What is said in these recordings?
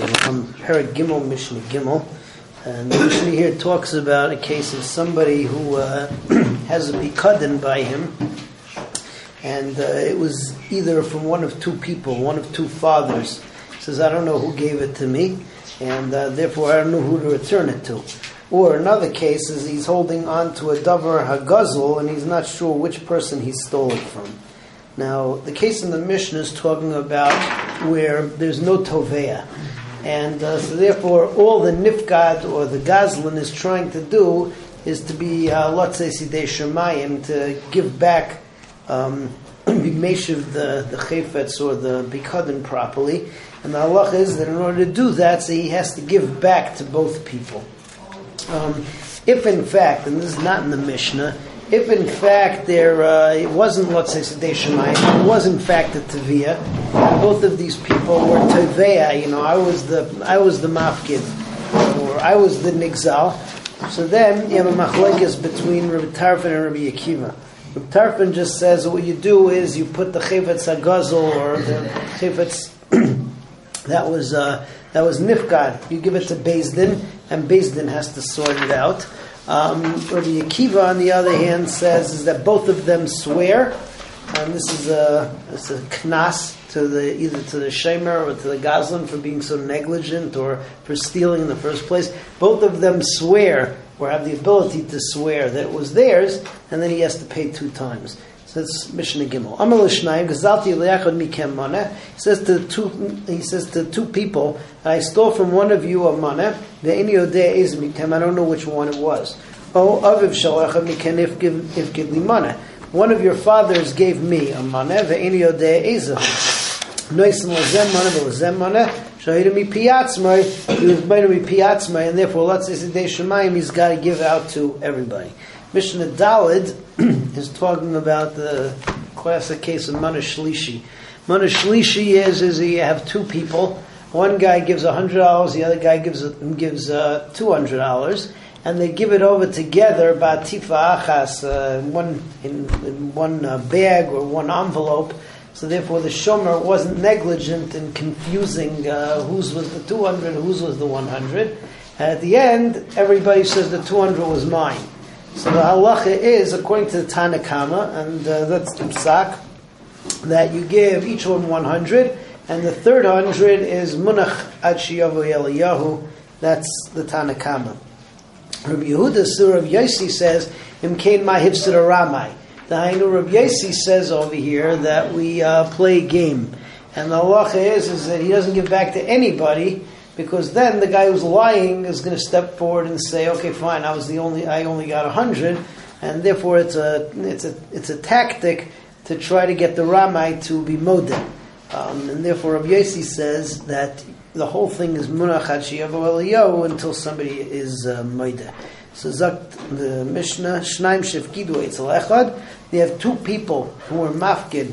um, Perek Gimel Mishnah Gimel, and the Mishnah here talks about a case of somebody who uh, has a bikadin by him, and uh, it was either from one of two people, one of two fathers. He says, I don't know who gave it to me, and uh, therefore I don't know who to return it to. Or another case is he's holding on to a davar hagazul, and he's not sure which person he stole it from. Now, the case in the Mishnah is talking about where there's no tovea. And uh, so therefore, all the nifgad or the gazlan is trying to do is to be, uh, let's sidei shemayim, to give back, um, meshiv the, the chayfetz or the bikadin properly. And the halach is that in order to do that, so he has to give back to both people. Um, if in fact, and this is not in the Mishnah, if in fact there uh, it wasn't let's say Shemayim, it was in fact a Tavia, both of these people were Tavea, you know, I was the I was the Mafkid, or I was the Nigzal. So then you have a machlekes between Rabbi Tarfon and Rabbi Akiva. Rabbi Tarfon just says what you do is you put the Chevetz Agazel or the Chevetz that was uh, that was Nifgad, you give it to Beis Din and Beis Din has to sort it out. Um, Rabbi Akiva, on the other hand, says is that both of them swear, and this is a it's a knas to the either to the shemer or to the gazlan for being so negligent or for stealing in the first place. Both of them swear or have the ability to swear that it was theirs, and then he has to pay two times. So that's Mishnah Gimel. Amal Shnayim Gazalti Leachad Mikem Mana. He says to two. He says to two people, "I stole from one of you a mana. The Inyo is Mikem. I don't know which one it was. Oh, Aviv Shalachad Mikem if give if give me mana. One of your fathers gave me a mana. The Inyo is a. Noisim Lazem Mana Lazem Mana. Shahid mi piatzmai. He was made mi piatzmai, and therefore, let's say Sidei Shemayim, he's got to give out to everybody. Mishnah Dalid is talking about the classic case of Mana Shlishi. Shlishi is, is you have two people. One guy gives $100, the other guy gives, gives uh, $200, and they give it over together, batifa achas, uh, one, in, in one uh, bag or one envelope. So therefore the Shomer wasn't negligent in confusing uh, whose was the 200, whose was the 100. And at the end, everybody says the 200 was mine. So the halacha is, according to the Tanakama, and uh, that's the psak, that you give each one 100, and the third 100 is munach ad shiyavu Eliyahu, that's the Tanakama. Rabbi Yehuda, Surah of Yosi says, Imkain ma hifsid ramai. The Hainu Rabbi Yosi says over here that we uh, play a game. And the halacha is, is that he doesn't give back to anybody, because then the guy who's lying is going to step forward and say, "Okay, fine, I was the only, I only got hundred, and therefore it's a, it's a, it's a tactic to try to get the Ramai to be modem, um, and therefore Rabbi Yossi says that the whole thing is shiyavo until somebody is uh. So zakt the Mishnah shnaim shefkidu etzel echad. They have two people who are mafkid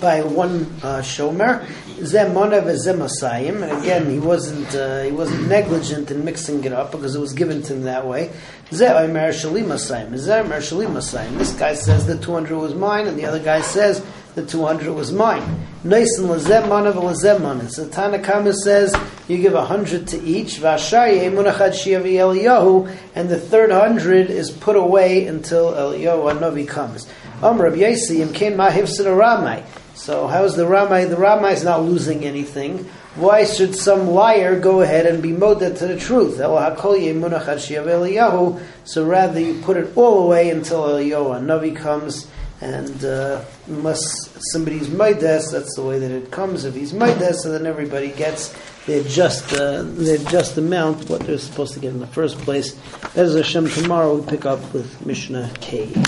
by one uh, shomer, zemona vezemasayim, and again he wasn't uh, he wasn't negligent in mixing it up because it was given to him that way. Ze'omer shalimasayim, ze'omer shalimasayim. This guy says the two hundred was mine, and the other guy says the two hundred was mine. Nice and lazemona velazemona. So Tanakama says you give a hundred to each. Vashaye munachad shiavi Eliyahu, and the third hundred is put away until Eliyahu Navi comes. Um, Rabbi Yossi, came mahivsid Ramai. So how is the Ramai? The Ramai is not losing anything. Why should some liar go ahead and be moded to the truth? So rather you put it all away until Eliyahu Navi comes, and uh, unless somebody's Maides, that's the way that it comes. If he's Maides, so then everybody gets their just uh, their just amount what they're supposed to get in the first place. As Hashem tomorrow we pick up with Mishnah K.